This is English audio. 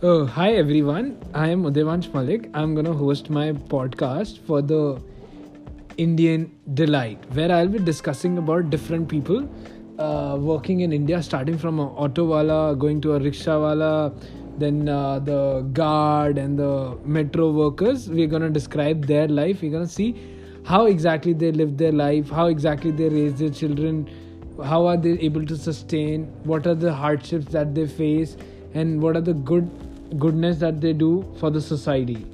Oh, hi everyone. I am Udevansh Malik. I'm going to host my podcast for the Indian Delight, where I'll be discussing about different people uh, working in India, starting from a auto wala, going to a rickshaw wala, then uh, the guard and the metro workers. We're going to describe their life. We're going to see how exactly they live their life, how exactly they raise their children, how are they able to sustain, what are the hardships that they face, and what are the good goodness that they do for the society.